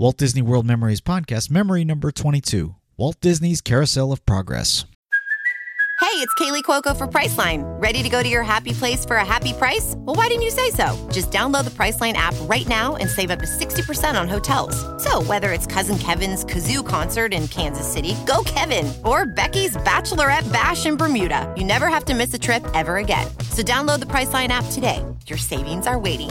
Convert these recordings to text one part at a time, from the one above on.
Walt Disney World Memories Podcast, memory number 22 Walt Disney's Carousel of Progress. Hey, it's Kaley Cuoco for Priceline. Ready to go to your happy place for a happy price? Well, why didn't you say so? Just download the Priceline app right now and save up to 60% on hotels. So, whether it's Cousin Kevin's Kazoo concert in Kansas City, go Kevin, or Becky's Bachelorette Bash in Bermuda, you never have to miss a trip ever again. So, download the Priceline app today. Your savings are waiting.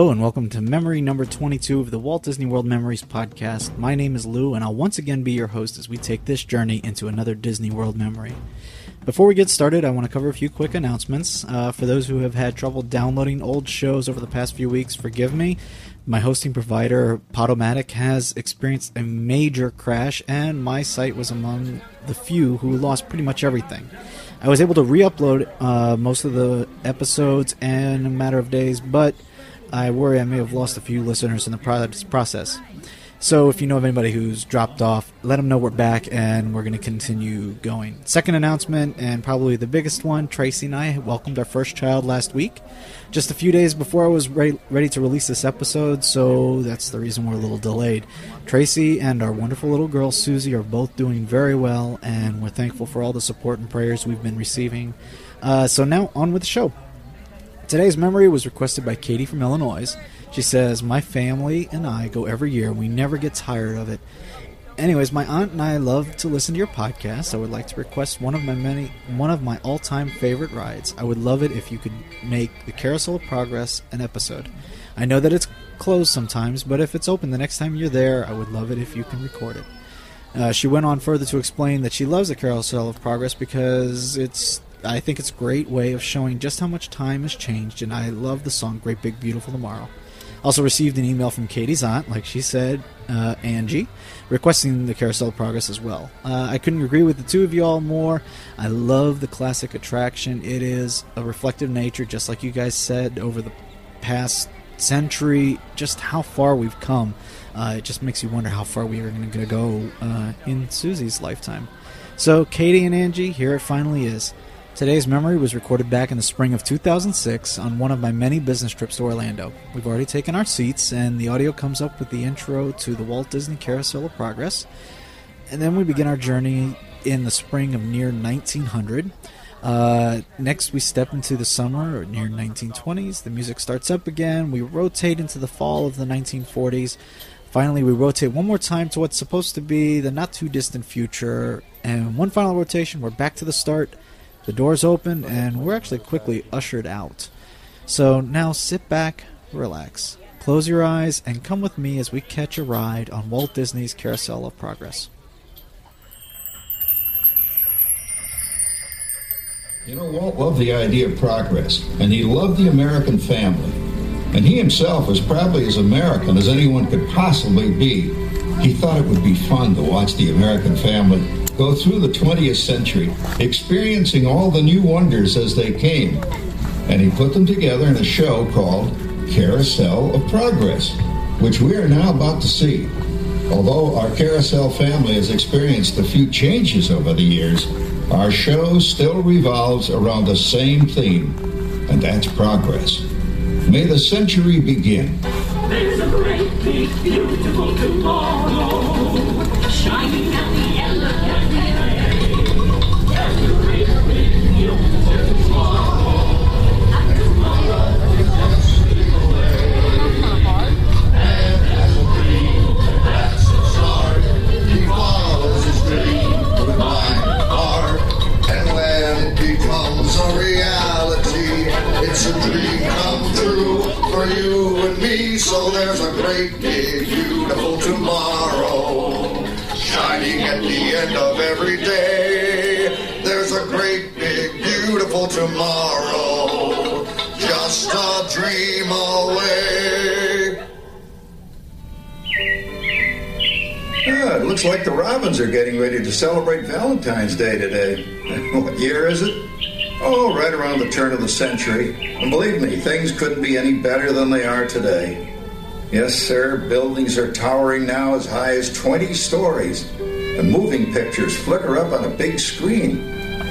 Hello and welcome to memory number 22 of the Walt Disney World Memories podcast. My name is Lou and I'll once again be your host as we take this journey into another Disney World memory. Before we get started, I want to cover a few quick announcements. Uh, for those who have had trouble downloading old shows over the past few weeks, forgive me. My hosting provider, Podomatic, has experienced a major crash, and my site was among the few who lost pretty much everything. I was able to re upload uh, most of the episodes in a matter of days, but I worry I may have lost a few listeners in the process. So if you know of anybody who's dropped off, let them know we're back and we're going to continue going. Second announcement, and probably the biggest one Tracy and I welcomed our first child last week, just a few days before I was ready, ready to release this episode, so that's the reason we're a little delayed. Tracy and our wonderful little girl Susie are both doing very well, and we're thankful for all the support and prayers we've been receiving. Uh, so now, on with the show. Today's memory was requested by Katie from Illinois. She says, My family and I go every year. We never get tired of it. Anyways, my aunt and I love to listen to your podcast. I would like to request one of my many one of my all-time favorite rides. I would love it if you could make the Carousel of Progress an episode. I know that it's closed sometimes, but if it's open the next time you're there, I would love it if you can record it. Uh, she went on further to explain that she loves the Carousel of Progress because it's I think it's a great way of showing just how much time has changed, and I love the song Great Big Beautiful Tomorrow. Also received an email from Katie's aunt, like she said, uh, Angie, requesting the carousel progress as well. Uh, I couldn't agree with the two of you all more. I love the classic attraction. It is a reflective nature, just like you guys said over the past century, just how far we've come. Uh, it just makes you wonder how far we are going to go uh, in Susie's lifetime. So, Katie and Angie, here it finally is. Today's memory was recorded back in the spring of 2006 on one of my many business trips to Orlando. We've already taken our seats, and the audio comes up with the intro to the Walt Disney Carousel of Progress. And then we begin our journey in the spring of near 1900. Uh, next, we step into the summer or near 1920s. The music starts up again. We rotate into the fall of the 1940s. Finally, we rotate one more time to what's supposed to be the not too distant future. And one final rotation, we're back to the start the doors open, and we're actually quickly ushered out. So now sit back, relax, close your eyes, and come with me as we catch a ride on Walt Disney's Carousel of Progress. You know, Walt loved the idea of progress, and he loved the American family. and he himself was probably as American as anyone could possibly be. He thought it would be fun to watch the American family go through the 20th century, experiencing all the new wonders as they came. And he put them together in a show called Carousel of Progress, which we are now about to see. Although our Carousel family has experienced a few changes over the years, our show still revolves around the same theme, and that's progress. May the century begin. There's a great, big, beautiful tomorrow shining at the there's a great, big, beautiful tomorrow shining at the end of every day. There's a great, big, beautiful tomorrow, just a dream away. Ah, it looks like the Robins are getting ready to celebrate Valentine's Day today. what year is it? Oh, right around the turn of the century. And believe me, things couldn't be any better than they are today. Yes, sir, buildings are towering now as high as 20 stories. The moving pictures flicker up on a big screen.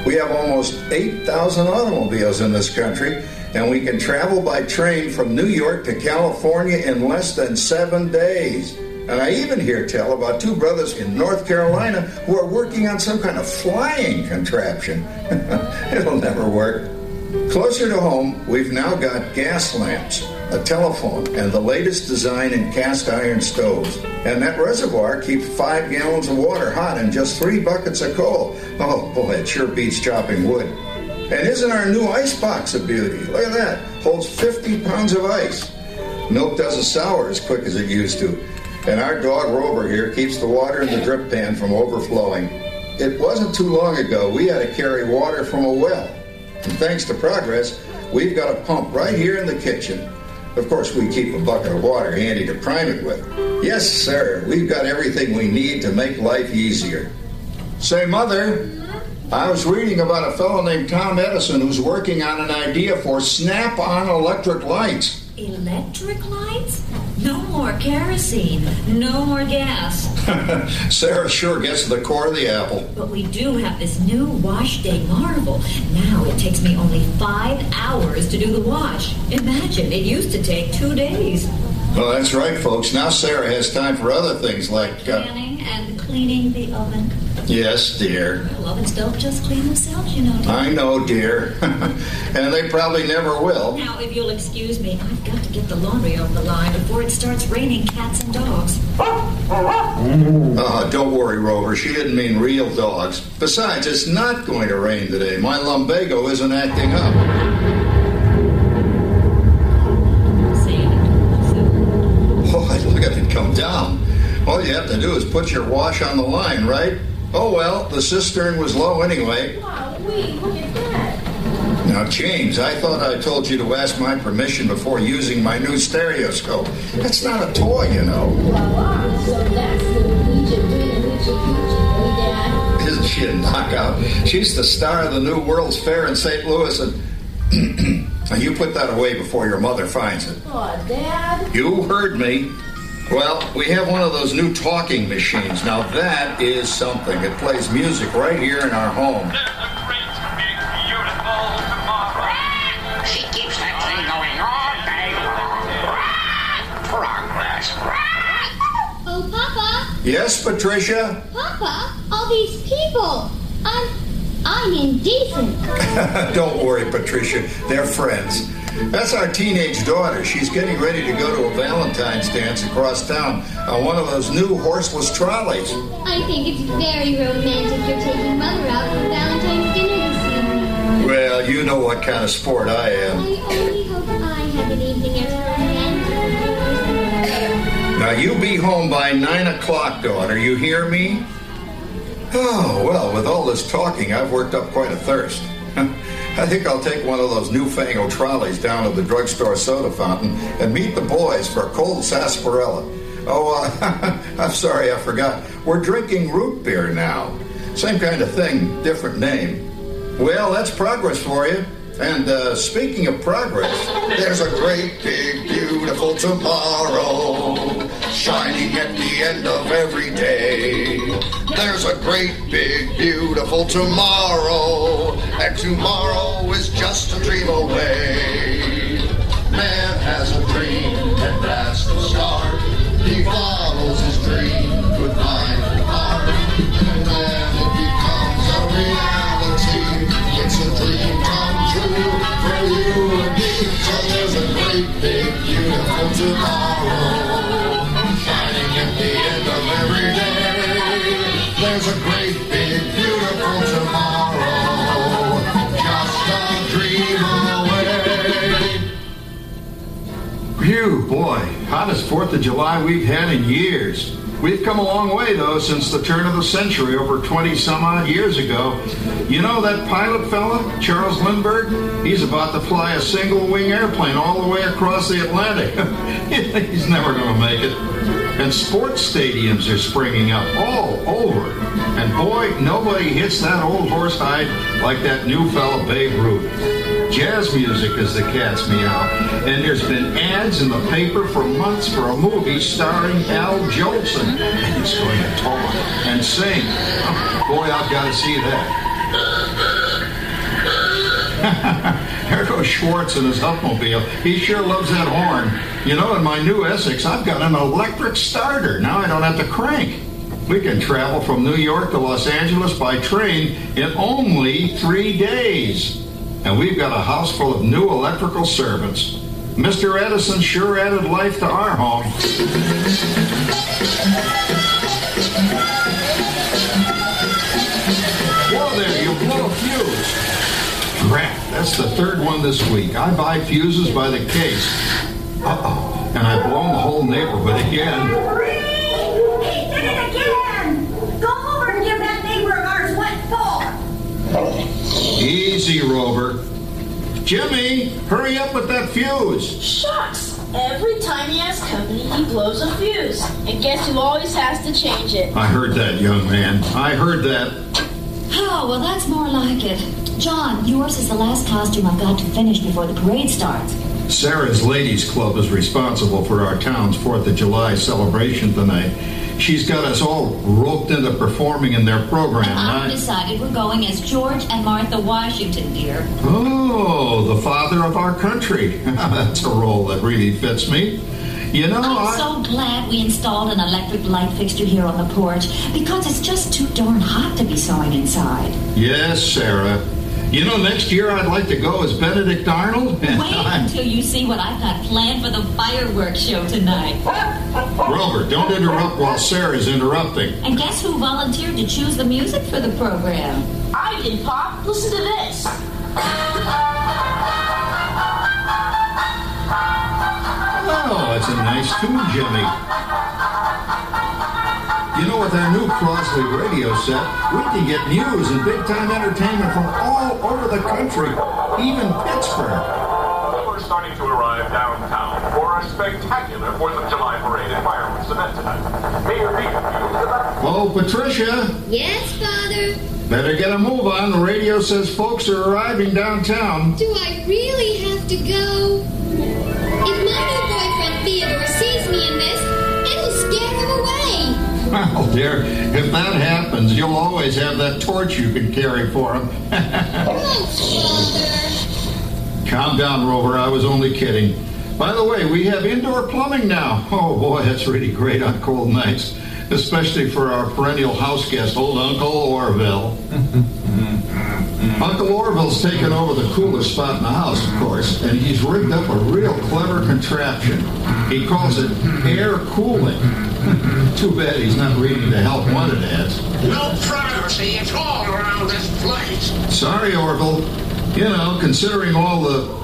We have almost 8,000 automobiles in this country, and we can travel by train from New York to California in less than seven days. And I even hear tell about two brothers in North Carolina who are working on some kind of flying contraption. It'll never work. Closer to home, we've now got gas lamps, a telephone, and the latest design in cast iron stoves. And that reservoir keeps five gallons of water hot in just three buckets of coal. Oh boy, it sure beats chopping wood. And isn't our new ice box a beauty? Look at that. Holds 50 pounds of ice. Milk doesn't sour as quick as it used to. And our dog Rover here keeps the water in the drip pan from overflowing. It wasn't too long ago we had to carry water from a well. And thanks to progress, we've got a pump right here in the kitchen. Of course, we keep a bucket of water handy to prime it with. Yes, sir, we've got everything we need to make life easier. Say, Mother, I was reading about a fellow named Tom Edison who's working on an idea for snap on electric lights. Electric lights? No more kerosene. No more gas. Sarah sure gets to the core of the apple. But we do have this new wash day marvel. Now it takes me only five hours to do the wash. Imagine, it used to take two days. Well, that's right, folks. Now Sarah has time for other things like. Uh, Canning and cleaning the oven. Yes, dear. Ovens don't just clean themselves, you know. dear. I know, dear. and they probably never will. Now, if you'll excuse me, I've got to get the laundry off the line before it starts raining cats and dogs. Uh, don't worry, Rover. She didn't mean real dogs. Besides, it's not going to rain today. My lumbago isn't acting up. Boy, look at it come down. All you have to do is put your wash on the line, right? Oh well, the cistern was low anyway. Wow, wait, look at that. Now, James, I thought I told you to ask my permission before using my new stereoscope. It's not a toy, you know. Voila. So that's the Ouija doing the Ouija Ouija. Dad. Isn't she a knockout? She's the star of the new World's Fair in St. Louis, and you put that away before your mother finds it. Oh, Dad. You heard me. Well, we have one of those new talking machines. Now that is something. It plays music right here in our home. She keeps that thing going all day long. Progress. Oh, Papa, Yes, Patricia? Papa, all these people. I'm, I'm indecent. Don't worry, Patricia. They're friends. That's our teenage daughter. She's getting ready to go to a Valentine's dance across town on one of those new horseless trolleys. I think it's very romantic you're taking Mother out for Valentine's dinner this evening. Well, you know what kind of sport I am. I only hope I have an evening as romantic. Now, you be home by 9 o'clock, daughter. You hear me? Oh, well, with all this talking, I've worked up quite a thirst. I think I'll take one of those newfangled trolleys down to the drugstore soda fountain and meet the boys for a cold sarsaparilla. Oh, uh, I'm sorry, I forgot. We're drinking root beer now. Same kind of thing, different name. Well, that's progress for you. And uh, speaking of progress, There's a great, big, beautiful tomorrow shining at the end of every day. There's a great, big, beautiful tomorrow, and tomorrow is just a dream away. Man has a dream, and that's the start. He follows his dream with mind and heart, and then it becomes a reality. It's a dream come true for you and me. So there's a great, big, beautiful tomorrow shining at the end of every day. There's a great, big, Phew, boy, hottest 4th of July we've had in years. We've come a long way, though, since the turn of the century, over 20 some odd years ago. You know that pilot fella, Charles Lindbergh? He's about to fly a single wing airplane all the way across the Atlantic. He's never going to make it. And sports stadiums are springing up all over. And boy, nobody hits that old horse hide like that new fella Babe Ruth. Jazz music is the cat's meow. And there's been ads in the paper for months for a movie starring Al Jolson. And he's going to talk and sing. Oh, boy, I've got to see that. there goes Schwartz in his Hupmobile. He sure loves that horn. You know, in my new Essex, I've got an electric starter. Now I don't have to crank. We can travel from New York to Los Angeles by train in only three days. And we've got a house full of new electrical servants. Mr. Edison sure added life to our home. Whoa there, you blow a fuse. Crap, that's the third one this week. I buy fuses by the case. Uh-oh, and I've blown the whole neighborhood again! Go over and give that neighbor of ours what for! Easy, Rover. Jimmy, hurry up with that fuse. Shucks! Every time he has company, he blows a fuse. And guess who always has to change it? I heard that, young man. I heard that. Oh, well, that's more like it. John, yours is the last costume I've got to finish before the parade starts. Sarah's Ladies Club is responsible for our town's 4th of July celebration tonight. She's got us all roped into performing in their program. I've I- decided we're going as George and Martha Washington, dear. Oh, the father of our country. That's a role that really fits me. You know, I'm I... so glad we installed an electric light fixture here on the porch because it's just too darn hot to be sewing inside. Yes, Sarah. You know, next year I'd like to go as Benedict Arnold. Wait until you see what I've got planned for the fireworks show tonight. Rover, don't interrupt while Sarah's interrupting. And guess who volunteered to choose the music for the program? I did, Pop. Listen to this. Oh, it's a nice tune, Jimmy. You know, with our new Crosley radio set, we can get news and big-time entertainment from all over the country, even Pittsburgh. We're starting to arrive downtown for a spectacular 4th of July parade and fireworks event tonight. Mayor Reed, Oh, Patricia, Yes, Father? better get a move on. The radio says folks are arriving downtown. Do I really have to go? If my new boyfriend Theodore Well, dear, if that happens, you'll always have that torch you can carry for him. Calm down, Rover. I was only kidding. By the way, we have indoor plumbing now. Oh, boy, that's really great on cold nights, especially for our perennial house guest, old Uncle Orville. Uncle Orville's taken over the coolest spot in the house, of course, and he's rigged up a real clever contraption. He calls it air cooling. Too bad he's not reading the help wanted ads. No privacy at all around this place. Sorry, Orville. You know, considering all the.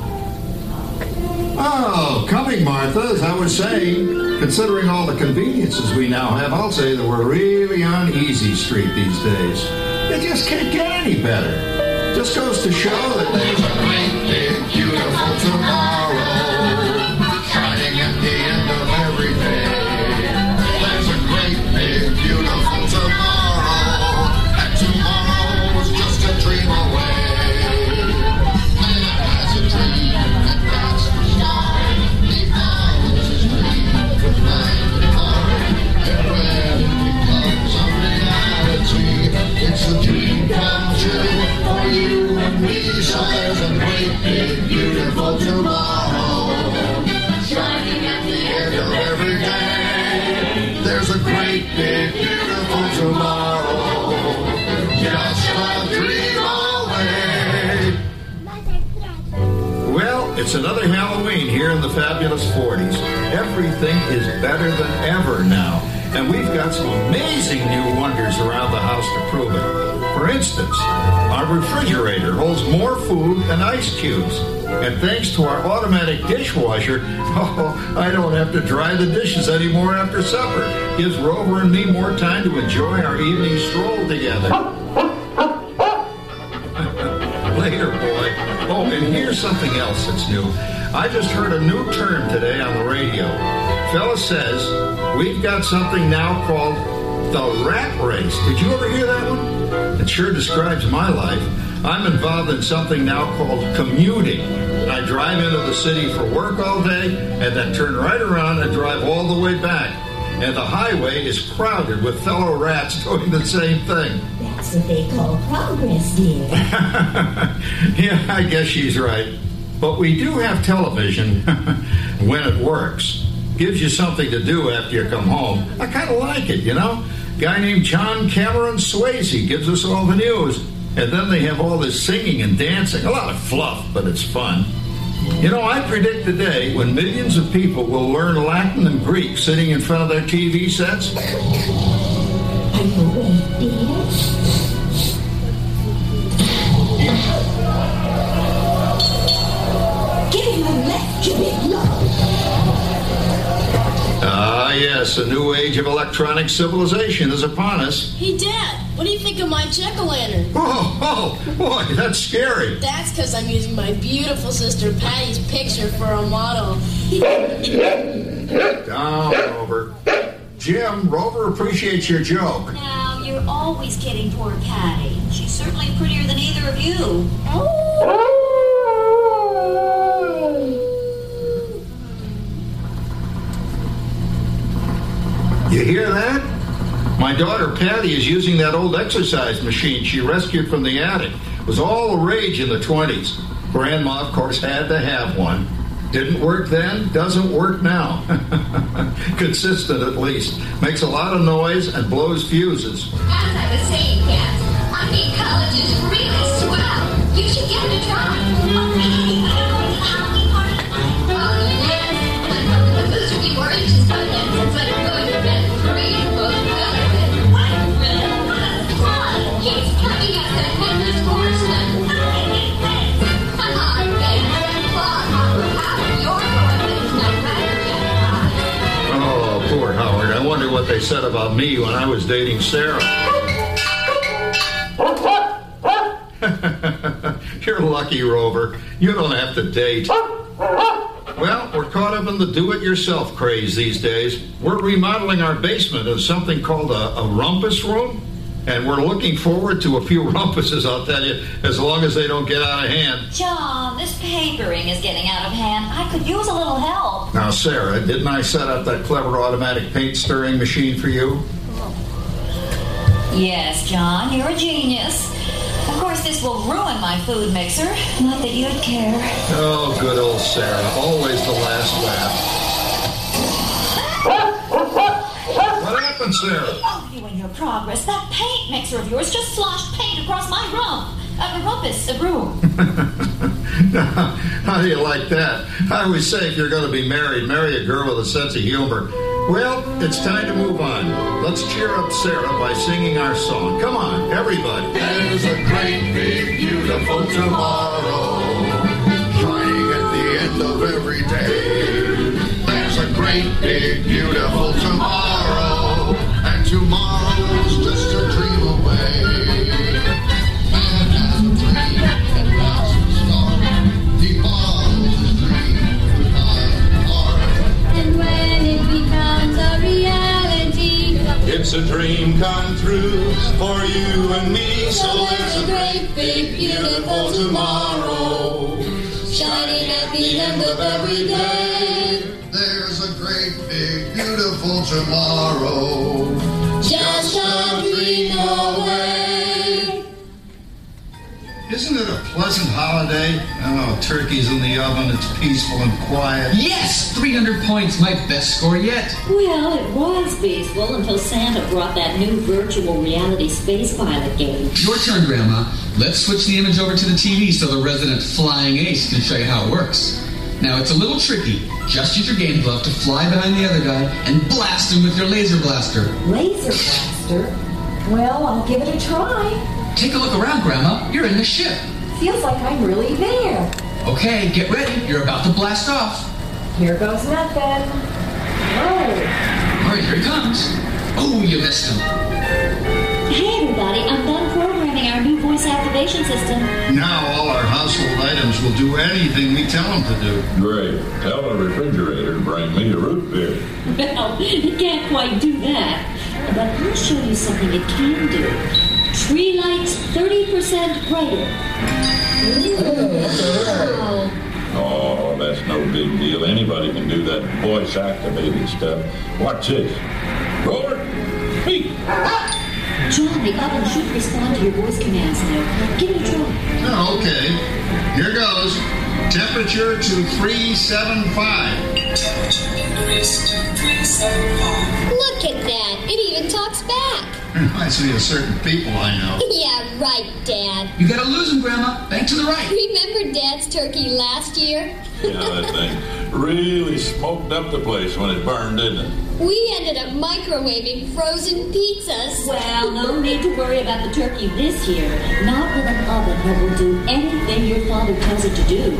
Oh, coming, Martha, as I was saying, considering all the conveniences we now have, I'll say that we're really on easy street these days. It just can't get any better. Just goes to show that There's a great big prove it. For instance, our refrigerator holds more food and ice cubes. And thanks to our automatic dishwasher, oh, I don't have to dry the dishes anymore after supper. Gives Rover and me more time to enjoy our evening stroll together. Later, boy. Oh, and here's something else that's new. I just heard a new term today on the radio. Fella says we've got something now called the rat race. Did you ever hear that one? It sure describes my life. I'm involved in something now called commuting. I drive into the city for work all day and then turn right around and drive all the way back. And the highway is crowded with fellow rats doing the same thing. That's what they call progress, dear. yeah, I guess she's right. But we do have television when it works. Gives you something to do after you come home. I kind of like it, you know? Guy named John Cameron Swayze gives us all the news. And then they have all this singing and dancing. A lot of fluff, but it's fun. You know, I predict the day when millions of people will learn Latin and Greek sitting in front of their TV sets. Yes, a new age of electronic civilization is upon us. Hey, Dad, what do you think of my jack-o'-lantern? Oh, oh, boy, that's scary. That's because I'm using my beautiful sister Patty's picture for a model. Down, Rover. Jim, Rover appreciates your joke. Now, you're always kidding poor Patty. She's certainly prettier than either of you. Oh. You hear that? My daughter Patty is using that old exercise machine she rescued from the attic. It was all the rage in the 20s. Grandma, of course, had to have one. Didn't work then, doesn't work now. Consistent at least. Makes a lot of noise and blows fuses. As I was saying, Kat, I college is really swell. You should give it a try. Said about me when I was dating Sarah. You're lucky, Rover. You don't have to date. Well, we're caught up in the do-it-yourself craze these days. We're remodeling our basement as something called a, a rumpus room, and we're looking forward to a few rumpuses, I'll tell you, as long as they don't get out of hand. John, this papering is getting out of hand. I could use a little help. Now, Sarah, didn't I set up that clever automatic paint stirring machine for you? Yes, John, you're a genius. Of course, this will ruin my food mixer. Not that you'd care. Oh, good old Sarah. Always the last What happened, Sarah? Oh, you and your progress. That paint mixer of yours just sloshed paint across my rump. Uh, rumpus, a room. How do you like that? I always say if you're going to be married, marry a girl with a sense of humor. Well, it's time to move on. Let's cheer up Sarah by singing our song. Come on, everybody. There's a great big beautiful tomorrow shining at the end of every day. There's a great big beautiful tomorrow, and tomorrow's just a dream away. A dream thousand stars. And when it becomes a reality, it's a dream come true for you and me. So there's a great, big, beautiful tomorrow, shining at the end of every day. There's a great, big, beautiful tomorrow. Just a dream away. Isn't it a pleasant holiday? Oh, turkey's in the oven, it's peaceful and quiet. Yes! 300 points, my best score yet. Well, it was peaceful until Santa brought that new virtual reality space pilot game. Your turn, Grandma. Let's switch the image over to the TV so the resident flying ace can show you how it works. Now, it's a little tricky. Just use your game glove to fly behind the other guy and blast him with your laser blaster. Laser blaster? Well, I'll give it a try. Take a look around, Grandma. You're in the ship. Feels like I'm really there. Okay, get ready. You're about to blast off. Here goes nothing. Whoa. All right, here he comes. Oh, you missed him. Programming our new voice activation system. Now all our household items will do anything we tell them to do. Great. Tell the refrigerator to bring me a root beer. Well, it can't quite do that. But I'll show you something it can do. Tree lights 30% brighter. Wow. Oh, that's no big deal. Anybody can do that voice activated stuff. Watch this. Roar! Speak! John, the oven should respond to your voice commands now. Give it a try. Oh, okay. Here goes. Temperature to 375. Look at that. It even talks back. Reminds me of certain people I know. Yeah, right, Dad. You gotta lose him, Grandma. Back to the right. Remember Dad's turkey last year? Yeah, that thing really smoked up the place when it burned, didn't it? We ended up microwaving frozen pizzas. Well, no need to worry about the turkey this year. Not with an oven that will do anything your father tells it to do.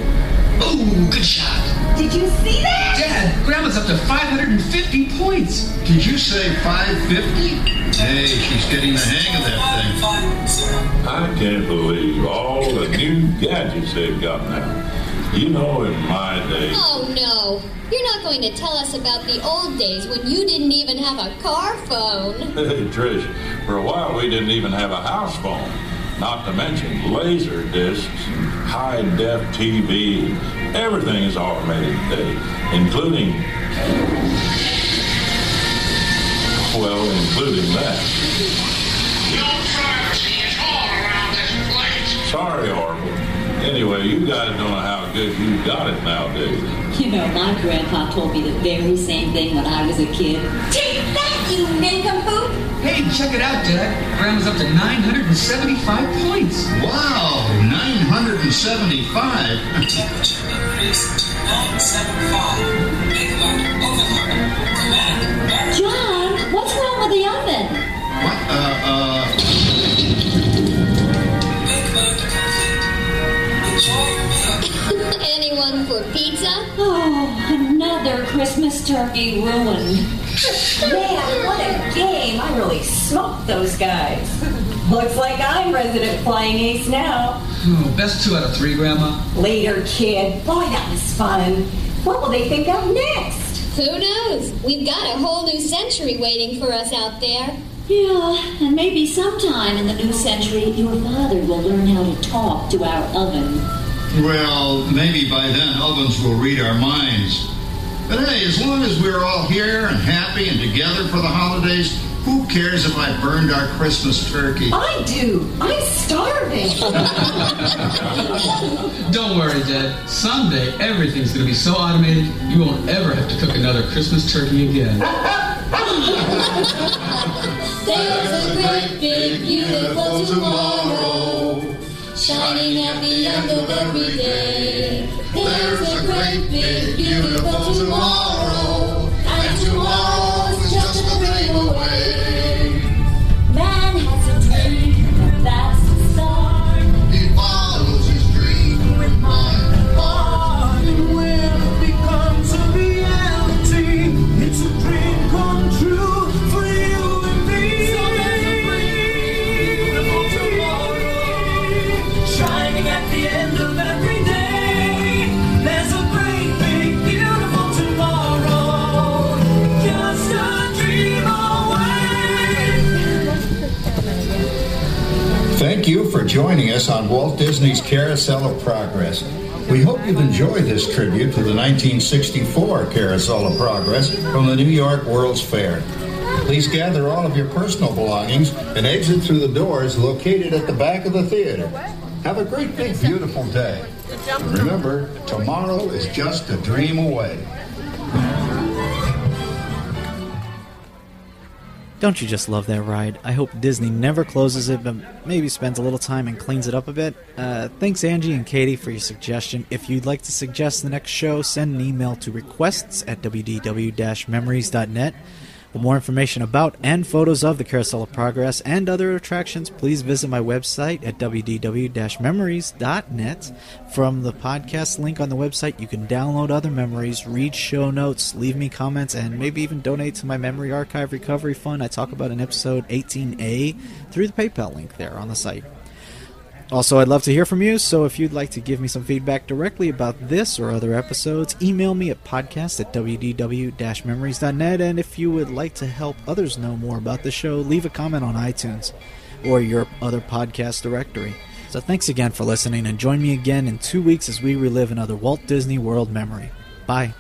Oh, good shot. Did you see that? Dad, Grandma's up to 550 points. Did you say 550? Hey, she's getting the hang of that thing. I can't believe all the new gadgets they've got now. You know, in my day, Oh no. You're not going to tell us about the old days when you didn't even have a car phone. hey, Trish, for a while we didn't even have a house phone. Not to mention laser discs, high def TV. Everything is automated today, including, well, including that. No privacy at all around this place. Sorry, Orville. Anyway, you guys don't know how good you got it nowadays. You know, my grandpa told me the very same thing when I was a kid. Take that, you nincompoop! Hey, check it out, Dad. Grandma's up to 975 points. Wow, 975. John, what's wrong with the oven? What? Uh, uh. Christmas turkey ruined. Man, what a game. I really smoked those guys. Looks like I'm resident flying ace now. Oh, best two out of three, Grandma. Later, kid. Boy, that was fun. What will they think of next? Who knows? We've got a whole new century waiting for us out there. Yeah, and maybe sometime in the new century, your father will learn how to talk to our oven. Well, maybe by then ovens will read our minds. But hey, as long as we're all here and happy and together for the holidays, who cares if I burned our Christmas turkey? I do. I'm starving. Don't worry, Dad. Someday everything's gonna be so automated you won't ever have to cook another Christmas turkey again. There's a great big beautiful tomorrow shining at the end of every day. There's a great big beautiful tomorrow, and tomorrow's just a dream away. Thank you for joining us on Walt Disney's Carousel of Progress. We hope you've enjoyed this tribute to the 1964 Carousel of Progress from the New York World's Fair. Please gather all of your personal belongings and exit through the doors located at the back of the theater. Have a great big beautiful day. Remember, tomorrow is just a dream away. Don't you just love that ride? I hope Disney never closes it, but maybe spends a little time and cleans it up a bit. Uh, thanks, Angie and Katie, for your suggestion. If you'd like to suggest the next show, send an email to requests at wdw memories.net. For more information about and photos of the Carousel of Progress and other attractions, please visit my website at wdw-memories.net. From the podcast link on the website, you can download other memories, read show notes, leave me comments, and maybe even donate to my Memory Archive Recovery Fund I talk about in episode 18A through the PayPal link there on the site. Also, I'd love to hear from you, so if you'd like to give me some feedback directly about this or other episodes, email me at podcast at wdw-memories.net, and if you would like to help others know more about the show, leave a comment on iTunes or your other podcast directory. So thanks again for listening, and join me again in two weeks as we relive another Walt Disney World memory. Bye.